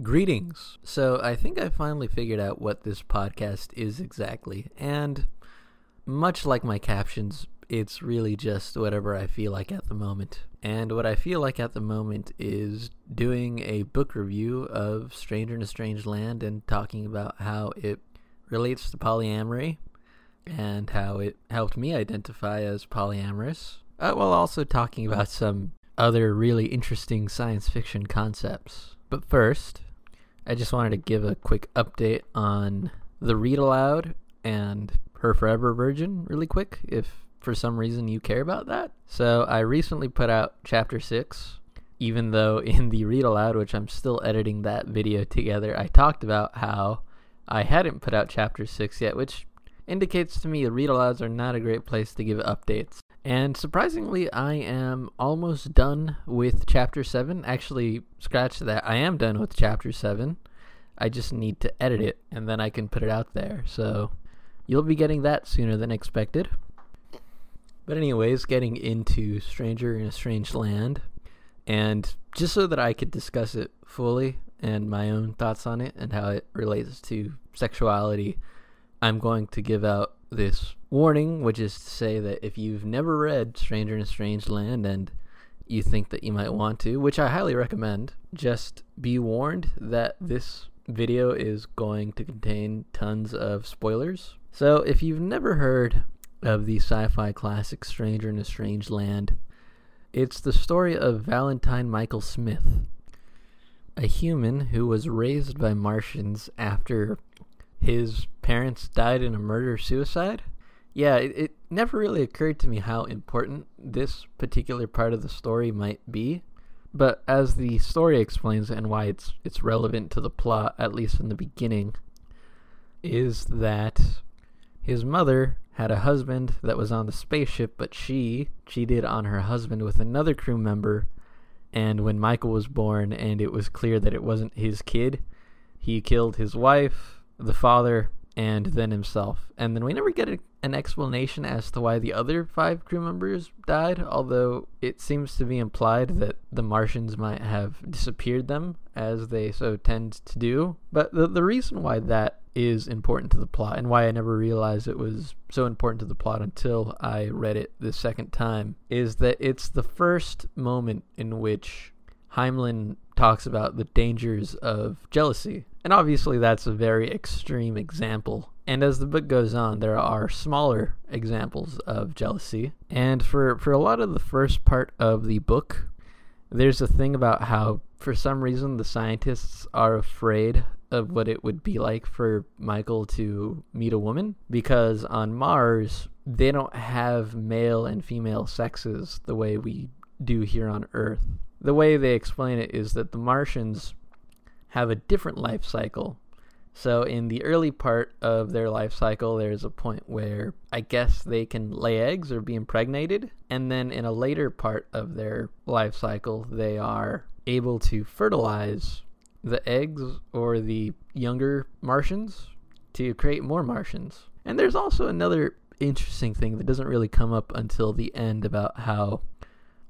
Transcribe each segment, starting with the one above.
Greetings. So, I think I finally figured out what this podcast is exactly. And much like my captions, it's really just whatever I feel like at the moment. And what I feel like at the moment is doing a book review of Stranger in a Strange Land and talking about how it relates to polyamory and how it helped me identify as polyamorous, uh, while also talking about some other really interesting science fiction concepts. But first, I just wanted to give a quick update on the read aloud and her forever virgin really quick if for some reason you care about that. So I recently put out chapter 6 even though in the read aloud which I'm still editing that video together I talked about how I hadn't put out chapter 6 yet which indicates to me the read alouds are not a great place to give updates. And surprisingly, I am almost done with chapter 7. Actually, scratch that. I am done with chapter 7. I just need to edit it and then I can put it out there. So you'll be getting that sooner than expected. But, anyways, getting into Stranger in a Strange Land. And just so that I could discuss it fully and my own thoughts on it and how it relates to sexuality, I'm going to give out this warning, which is to say that if you've never read Stranger in a Strange Land and you think that you might want to, which I highly recommend, just be warned that this video is going to contain tons of spoilers. So if you've never heard of the sci fi classic Stranger in a Strange Land, it's the story of Valentine Michael Smith, a human who was raised by Martians after his parents died in a murder suicide. Yeah, it, it, never really occurred to me how important this particular part of the story might be. But as the story explains and why it's it's relevant to the plot, at least in the beginning, is that his mother had a husband that was on the spaceship, but she cheated on her husband with another crew member. And when Michael was born and it was clear that it wasn't his kid, he killed his wife, the father, and then himself. And then we never get a, an explanation as to why the other five crew members died, although it seems to be implied that the Martians might have disappeared them, as they so tend to do. But the, the reason why that is important to the plot, and why I never realized it was so important to the plot until I read it the second time, is that it's the first moment in which Heinlein talks about the dangers of jealousy. And obviously, that's a very extreme example. And as the book goes on, there are smaller examples of jealousy. And for, for a lot of the first part of the book, there's a thing about how, for some reason, the scientists are afraid of what it would be like for Michael to meet a woman. Because on Mars, they don't have male and female sexes the way we do here on Earth the way they explain it is that the Martians have a different life cycle. So, in the early part of their life cycle, there's a point where I guess they can lay eggs or be impregnated. And then in a later part of their life cycle, they are able to fertilize the eggs or the younger Martians to create more Martians. And there's also another interesting thing that doesn't really come up until the end about how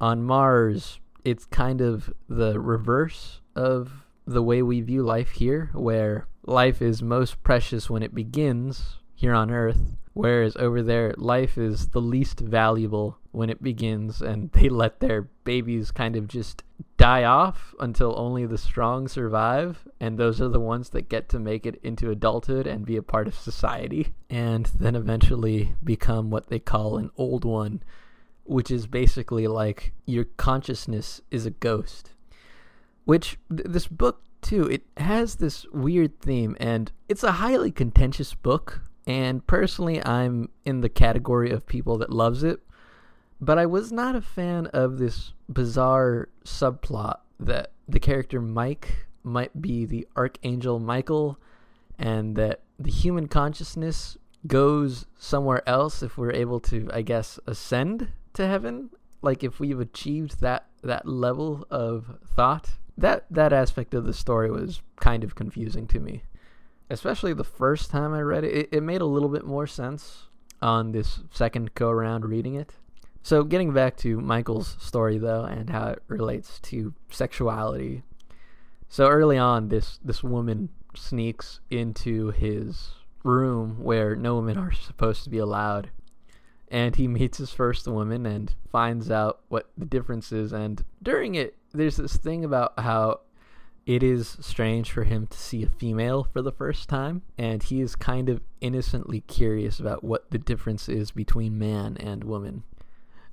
on Mars, it's kind of the reverse of the way we view life here, where life is most precious when it begins here on Earth, whereas over there, life is the least valuable when it begins, and they let their babies kind of just die off until only the strong survive, and those are the ones that get to make it into adulthood and be a part of society, and then eventually become what they call an old one which is basically like your consciousness is a ghost. Which th- this book too, it has this weird theme and it's a highly contentious book and personally I'm in the category of people that loves it, but I was not a fan of this bizarre subplot that the character Mike might be the archangel Michael and that the human consciousness goes somewhere else if we're able to I guess ascend to heaven, like if we've achieved that that level of thought, that that aspect of the story was kind of confusing to me. Especially the first time I read it, it, it made a little bit more sense on this second go around reading it. So getting back to Michael's story though and how it relates to sexuality. So early on, this this woman sneaks into his room where no women are supposed to be allowed, and he meets his first woman and finds out what the difference is. And during it, there's this thing about how it is strange for him to see a female for the first time, and he is kind of innocently curious about what the difference is between man and woman.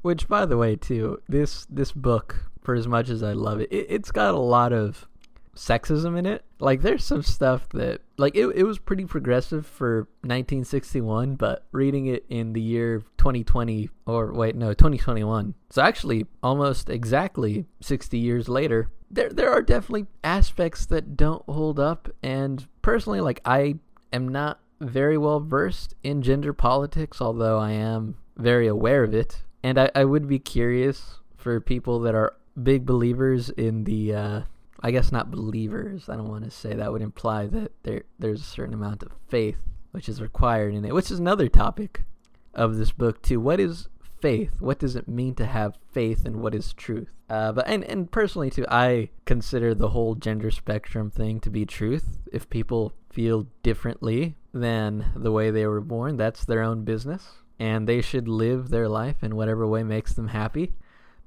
Which, by the way, too, this this book, for as much as I love it, it it's got a lot of sexism in it. Like there's some stuff that like it it was pretty progressive for 1961, but reading it in the year 2020 or wait, no, 2021. So actually almost exactly 60 years later, there there are definitely aspects that don't hold up and personally like I am not very well versed in gender politics, although I am very aware of it. And I, I would be curious for people that are big believers in the uh, I guess not believers. I don't want to say that would imply that there there's a certain amount of faith which is required in it, which is another topic of this book too. What is faith? What does it mean to have faith, and what is truth? Uh, but and and personally too, I consider the whole gender spectrum thing to be truth. If people feel differently than the way they were born, that's their own business, and they should live their life in whatever way makes them happy.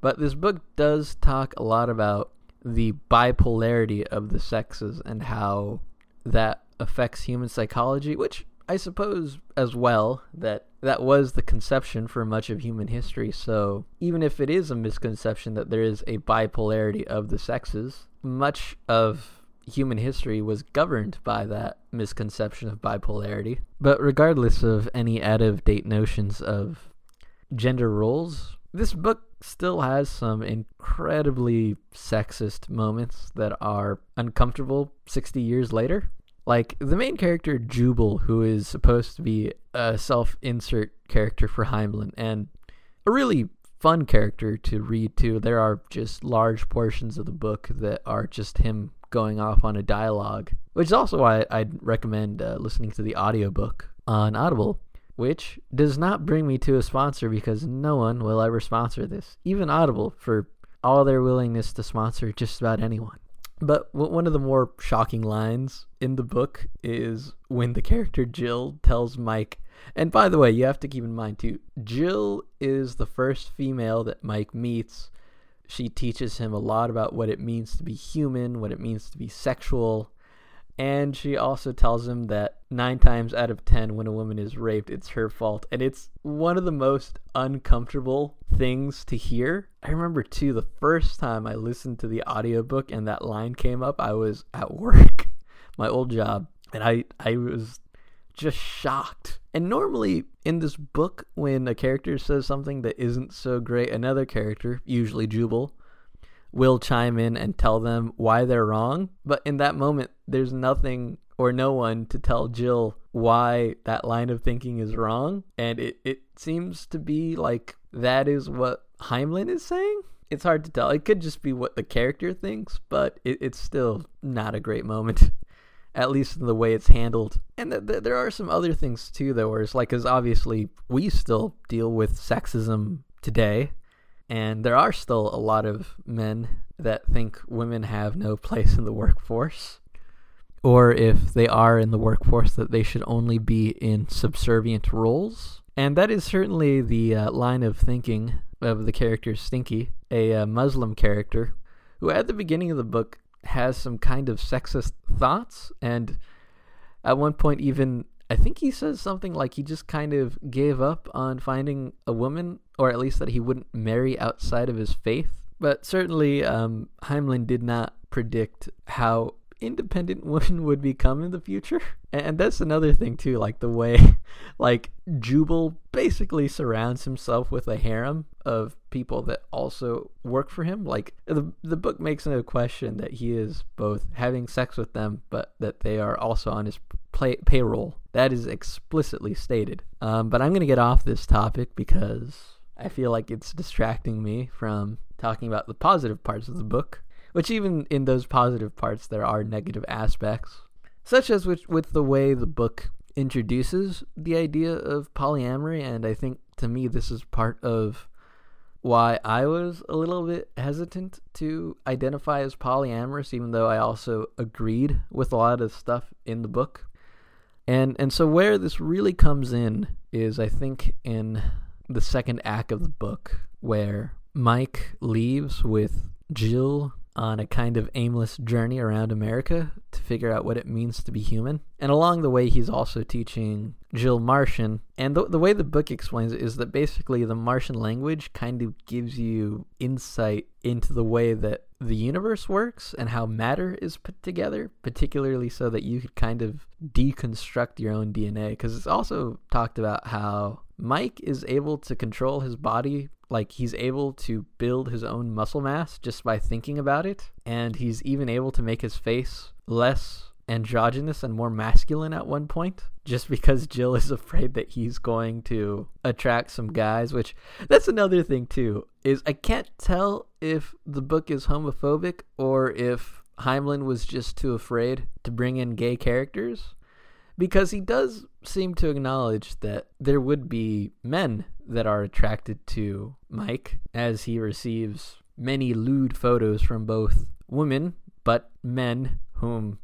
But this book does talk a lot about the bipolarity of the sexes and how that affects human psychology, which I suppose as well that that was the conception for much of human history. So even if it is a misconception that there is a bipolarity of the sexes, much of human history was governed by that misconception of bipolarity. But regardless of any out of date notions of gender roles, this book still has some incredibly sexist moments that are uncomfortable 60 years later. Like the main character, Jubal, who is supposed to be a self insert character for Heinlein and a really fun character to read too. There are just large portions of the book that are just him going off on a dialogue, which is also why I'd recommend uh, listening to the audiobook on Audible which does not bring me to a sponsor because no one will ever sponsor this, even Audible, for all their willingness to sponsor just about anyone. But one of the more shocking lines in the book is when the character Jill tells Mike, and by the way, you have to keep in mind too, Jill is the first female that Mike meets. She teaches him a lot about what it means to be human, what it means to be sexual, and she also tells him that nine times out of ten, when a woman is raped, it's her fault. And it's one of the most uncomfortable things to hear. I remember, too, the first time I listened to the audiobook and that line came up, I was at work, my old job, and I, I was just shocked. And normally in this book, when a character says something that isn't so great, another character, usually Jubal, will chime in and tell them why they're wrong. But in that moment, there's nothing or no one to tell Jill why that line of thinking is wrong. And it, it seems to be like that is what Heinlein is saying. It's hard to tell. It could just be what the character thinks, but it, it's still not a great moment. At least in the way it's handled. And th- th- there are some other things too, though, where it's like, because obviously we still deal with sexism today and there are still a lot of men that think women have no place in the workforce. Or if they are in the workforce, that they should only be in subservient roles. And that is certainly the uh, line of thinking of the character Stinky, a uh, Muslim character, who at the beginning of the book has some kind of sexist thoughts and at one point even I think he says something like he just kind of gave up on finding a woman, or at least that he wouldn't marry outside of his faith. But certainly, um, Heinlein did not predict how independent women would become in the future. And that's another thing too, like the way like Jubal basically surrounds himself with a harem of people that also work for him. Like the the book makes no question that he is both having sex with them, but that they are also on his play, payroll. That is explicitly stated. Um, but I'm gonna get off this topic because I feel like it's distracting me from talking about the positive parts of the book which even in those positive parts there are negative aspects, such as with, with the way the book introduces the idea of polyamory, and I think to me this is part of why I was a little bit hesitant to identify as polyamorous, even though I also agreed with a lot of stuff in the book. And and so where this really comes in is I think in the second act of the book where Mike leaves with Jill on a kind of aimless journey around America to figure out what it means to be human. And along the way, he's also teaching Jill Martian. And the, the way the book explains it is that basically the Martian language kind of gives you insight into the way that the universe works and how matter is put together, particularly so that you could kind of deconstruct your own DNA. Because it's also talked about how Mike is able to control his body like he's able to build his own muscle mass just by thinking about it and he's even able to make his face less androgynous and more masculine at one point just because Jill is afraid that he's going to attract some guys which that's another thing too is I can't tell if the book is homophobic or if Heinlein was just too afraid to bring in gay characters because he does seem to acknowledge that there would be men that are attracted to Mike as he receives many lewd photos from both women but men whom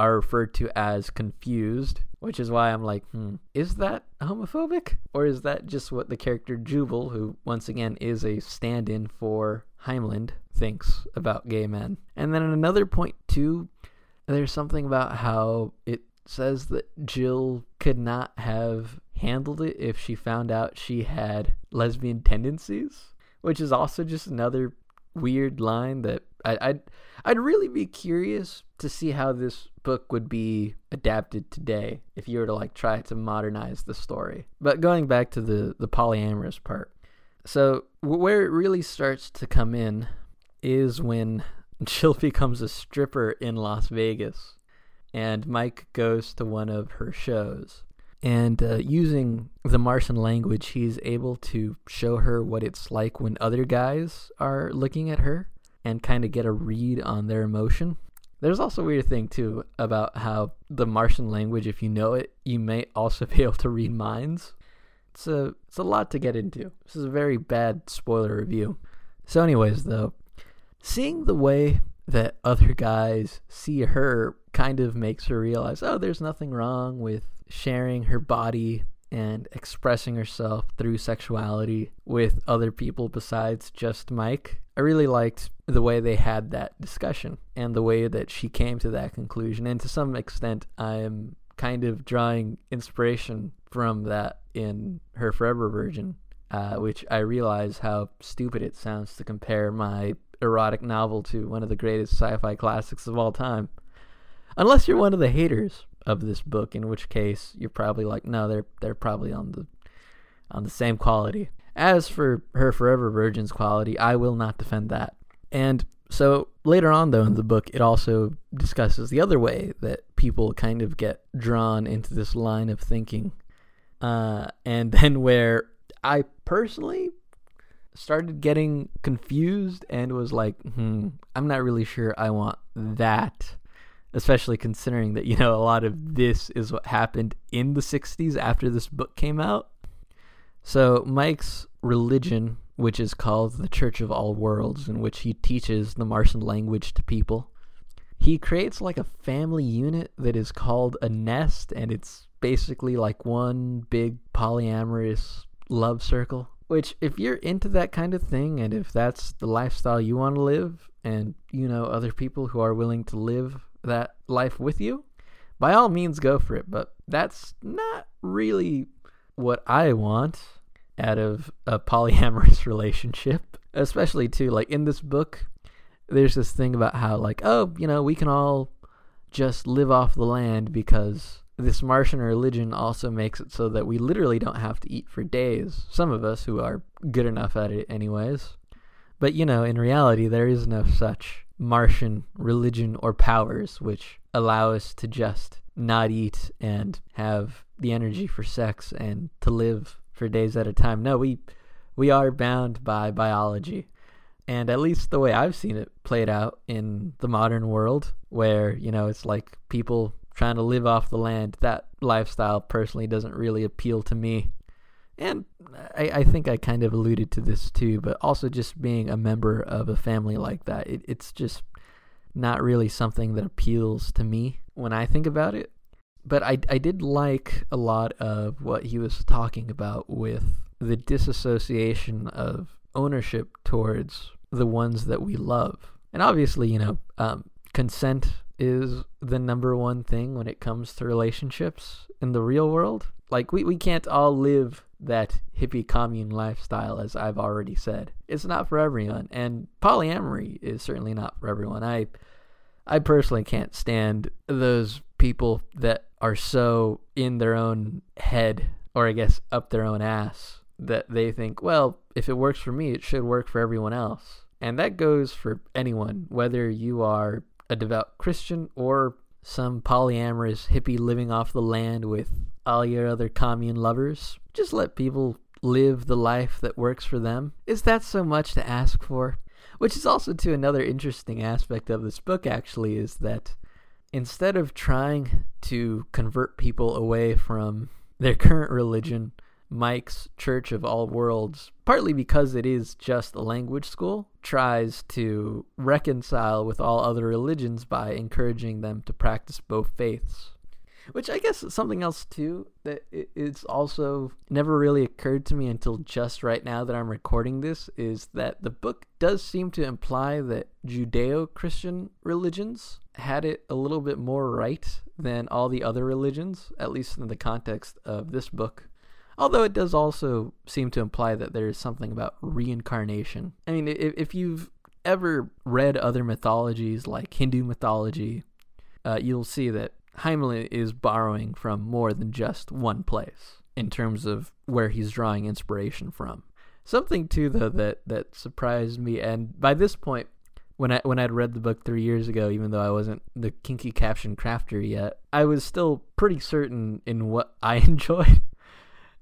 are referred to as confused, which is why I'm like, hmm, is that homophobic? Or is that just what the character Jubal, who once again is a stand in for Heinlein, thinks about gay men? And then at another point, too, there's something about how it says that Jill could not have handled it if she found out she had lesbian tendencies, which is also just another weird line that I, I'd I'd really be curious to see how this book would be adapted today if you were to like try to modernize the story. But going back to the the polyamorous part, so where it really starts to come in is when Jill becomes a stripper in Las Vegas and Mike goes to one of her shows. And uh, using the Martian language, he's able to show her what it's like when other guys are looking at her and kind of get a read on their emotion. There's also a weird thing, too, about how the Martian language, if you know it, you may also be able to read minds. It's a, it's a lot to get into. This is a very bad spoiler review. So, anyways, though, seeing the way that other guys see her kind of makes her realize, oh, there's nothing wrong with sharing her body and expressing herself through sexuality with other people besides just Mike. I really liked the way they had that discussion and the way that she came to that conclusion. And to some extent, I am kind of drawing inspiration from that in Her Forever Virgin, uh, which I realize how stupid it sounds to compare my erotic novel to one of the greatest sci fi classics of all time. Unless you're one of the haters of this book, in which case you're probably like, no, they're they're probably on the on the same quality. As for her Forever Virgin's quality, I will not defend that. And so later on, though, in the book, it also discusses the other way that people kind of get drawn into this line of thinking. Uh, and then where I personally started getting confused and was like, hmm, I'm not really sure I want that. Especially considering that, you know, a lot of this is what happened in the 60s after this book came out. So, Mike's religion, which is called the Church of All Worlds, in which he teaches the Martian language to people, he creates like a family unit that is called a nest, and it's basically like one big polyamorous love circle which, if you're into that kind of thing, and if that's the lifestyle you want to live, and you know other people who are willing to live that life with you, by all means go for it. But that's not really what I want out of a polyamorous relationship. Especially, too, like in this book, there's this thing about how, like, oh, you know, we can all just live off the land because this Martian religion also makes it so that we literally don't have to eat for days. Some of us who are good enough at it, anyways. But you know, in reality, there is no such Martian religion or powers which allow us to just not eat and have the energy for sex and to live for days at a time. No, we we are bound by biology. And at least the way I've seen it played out in the modern world, where, you know, it's like people trying to live off the land, that lifestyle personally doesn't really appeal to me. and I, I think I kind of alluded to this too, but also just being a member of a family like that, it, it's just not really something that appeals to me when I think about it. But I, I did like a lot of what he was talking about with the disassociation of ownership towards the ones that we love. And obviously, you know, um, consent is the number one thing when it comes to relationships in the real world. Like, we, we can't all live that hippie commune lifestyle, as I've already said. It's not for everyone, and polyamory is certainly not for everyone. I, I personally can't stand those people that are so in their own head, or I guess up their own ass, that they think, well, if it works for me, it should work for everyone else. And that goes for anyone, whether you are a devout Christian or some polyamorous hippie living off the land with all your other commune lovers. Just let people live the life that works for them. Is that so much to ask for? Which is also to another interesting aspect of this book actually is that instead of trying to convert people away from their current religion, Mike's Church of All Worlds, partly because it is just a language school, tries to reconcile with all other religions by encouraging them to practice both faiths. Which I guess is something else too that it's also never really occurred to me until just right now that I'm recording this is that the book does seem to imply that Judeo Christian religions had it a little bit more right than all the other religions, at least in the context of this book. Although it does also seem to imply that there is something about reincarnation. I mean, if, if you've ever read other mythologies like Hindu mythology, uh, you'll see that Heinlein is borrowing from more than just one place in terms of where he's drawing inspiration from. Something too, though, that that surprised me, and by this point, when I when I'd read the book three years ago, even though I wasn't the kinky caption crafter yet, I was still pretty certain in what I enjoyed.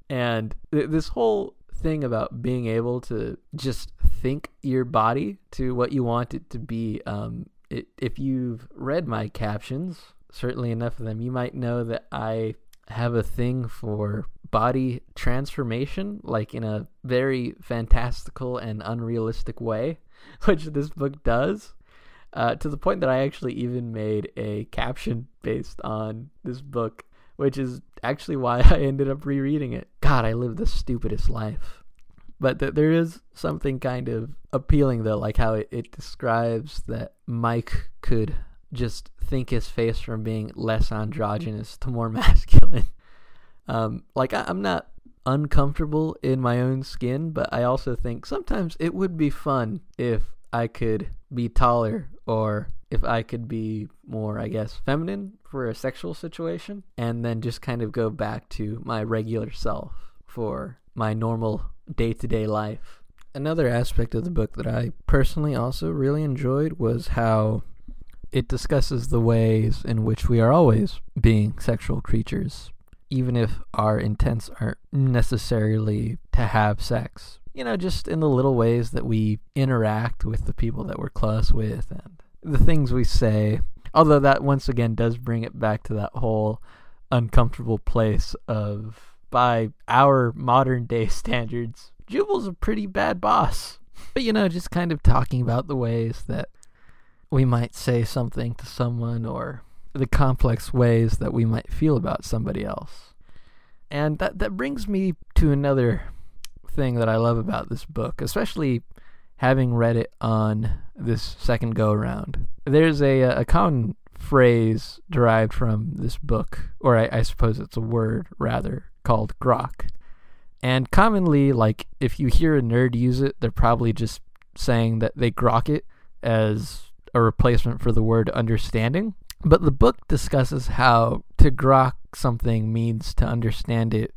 And th- this whole thing about being able to just think your body to what you want it to be. Um, it, if you've read my captions, certainly enough of them, you might know that I have a thing for body transformation, like in a very fantastical and unrealistic way, which this book does. Uh, to the point that I actually even made a caption based on this book which is actually why I ended up rereading it. God, I live the stupidest life. But th- there is something kind of appealing, though, like how it, it describes that Mike could just think his face from being less androgynous to more masculine. Um, like, I, I'm not uncomfortable in my own skin, but I also think sometimes it would be fun if I could be taller or if I could be more, I guess, feminine for a sexual situation, and then just kind of go back to my regular self for my normal day to day life. Another aspect of the book that I personally also really enjoyed was how it discusses the ways in which we are always being sexual creatures, even if our intents aren't necessarily to have sex. You know, just in the little ways that we interact with the people that we're close with and the things we say. Although that once again does bring it back to that whole uncomfortable place of by our modern day standards, Jubal's a pretty bad boss. But you know, just kind of talking about the ways that we might say something to someone or the complex ways that we might feel about somebody else. And that that brings me to another thing that I love about this book, especially having read it on this second go around. There's a a common phrase derived from this book, or I, I suppose it's a word rather, called grok. And commonly, like if you hear a nerd use it, they're probably just saying that they grok it as a replacement for the word understanding. But the book discusses how to grok something means to understand it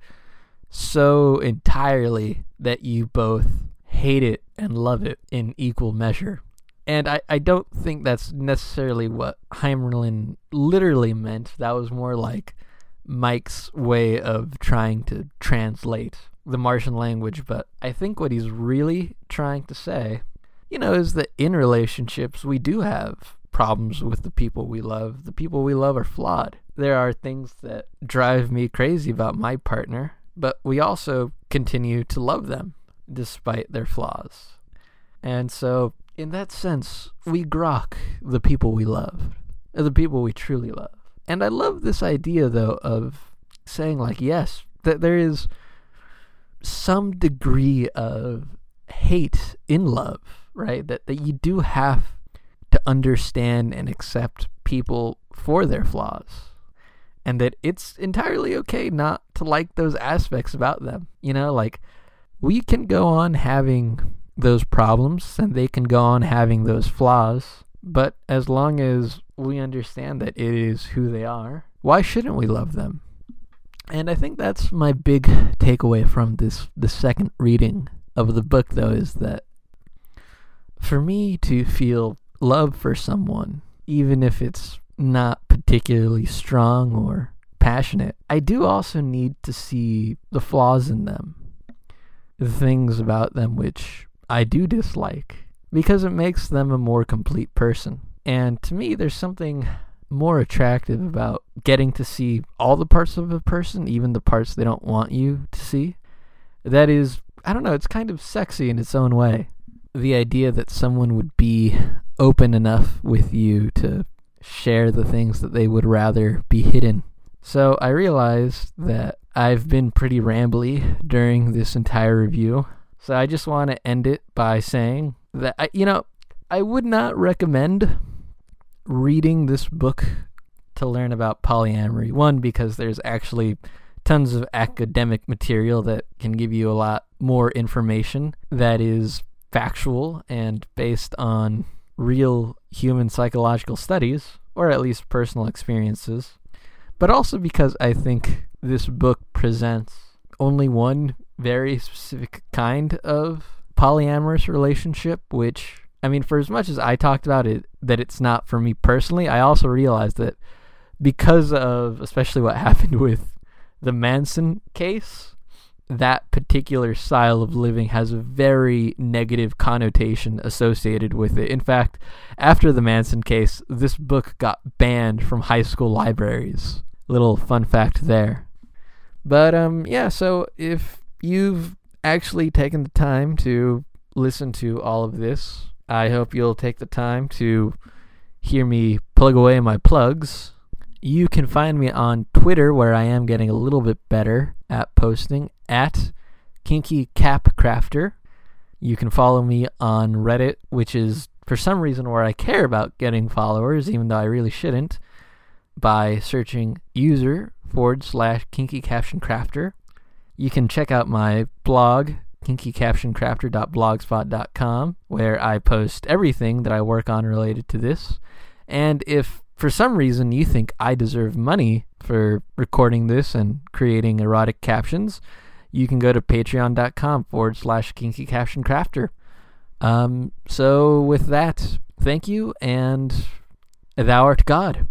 so entirely that you both hate it and love it in equal measure. And I, I don't think that's necessarily what Heinlein literally meant. That was more like Mike's way of trying to translate the Martian language. But I think what he's really trying to say, you know, is that in relationships, we do have problems with the people we love. The people we love are flawed. There are things that drive me crazy about my partner, but we also continue to love them despite their flaws. And so, in that sense, we grok the people we love, the people we truly love. And I love this idea, though, of saying, like, yes, that there is some degree of hate in love, right? That, that you do have to understand and accept people for their flaws. And that it's entirely okay not to like those aspects about them. You know, like, we can go on having those problems and they can go on having those flaws. But as long as we understand that it is who they are, why shouldn't we love them? And I think that's my big takeaway from this the second reading of the book though is that for me to feel love for someone, even if it's not particularly strong or passionate, I do also need to see the flaws in them. The things about them which I do dislike because it makes them a more complete person. And to me, there's something more attractive about getting to see all the parts of a person, even the parts they don't want you to see. That is, I don't know, it's kind of sexy in its own way. The idea that someone would be open enough with you to share the things that they would rather be hidden. So I realized that I've been pretty rambly during this entire review. So I just want to end it by saying that I, you know, I would not recommend reading this book to learn about polyamory. One because there's actually tons of academic material that can give you a lot more information that is factual and based on real human psychological studies or at least personal experiences. But also because I think this book presents only one very specific kind of polyamorous relationship, which I mean, for as much as I talked about it, that it's not for me personally, I also realized that because of especially what happened with the Manson case, that particular style of living has a very negative connotation associated with it. In fact, after the Manson case, this book got banned from high school libraries. Little fun fact there. But um yeah, so if you've actually taken the time to listen to all of this. I hope you'll take the time to hear me plug away my plugs. You can find me on Twitter, where I am getting a little bit better at posting at Kinky Cap Crafter. You can follow me on Reddit, which is for some reason where I care about getting followers, even though I really shouldn't, by searching user forward slash kinky caption crafter. You can check out my blog, kinkycaptioncrafter.blogspot.com, where I post everything that I work on related to this. And if for some reason you think I deserve money for recording this and creating erotic captions, you can go to patreon.com forward slash kinkycaptioncrafter. Um, so with that, thank you, and thou art God.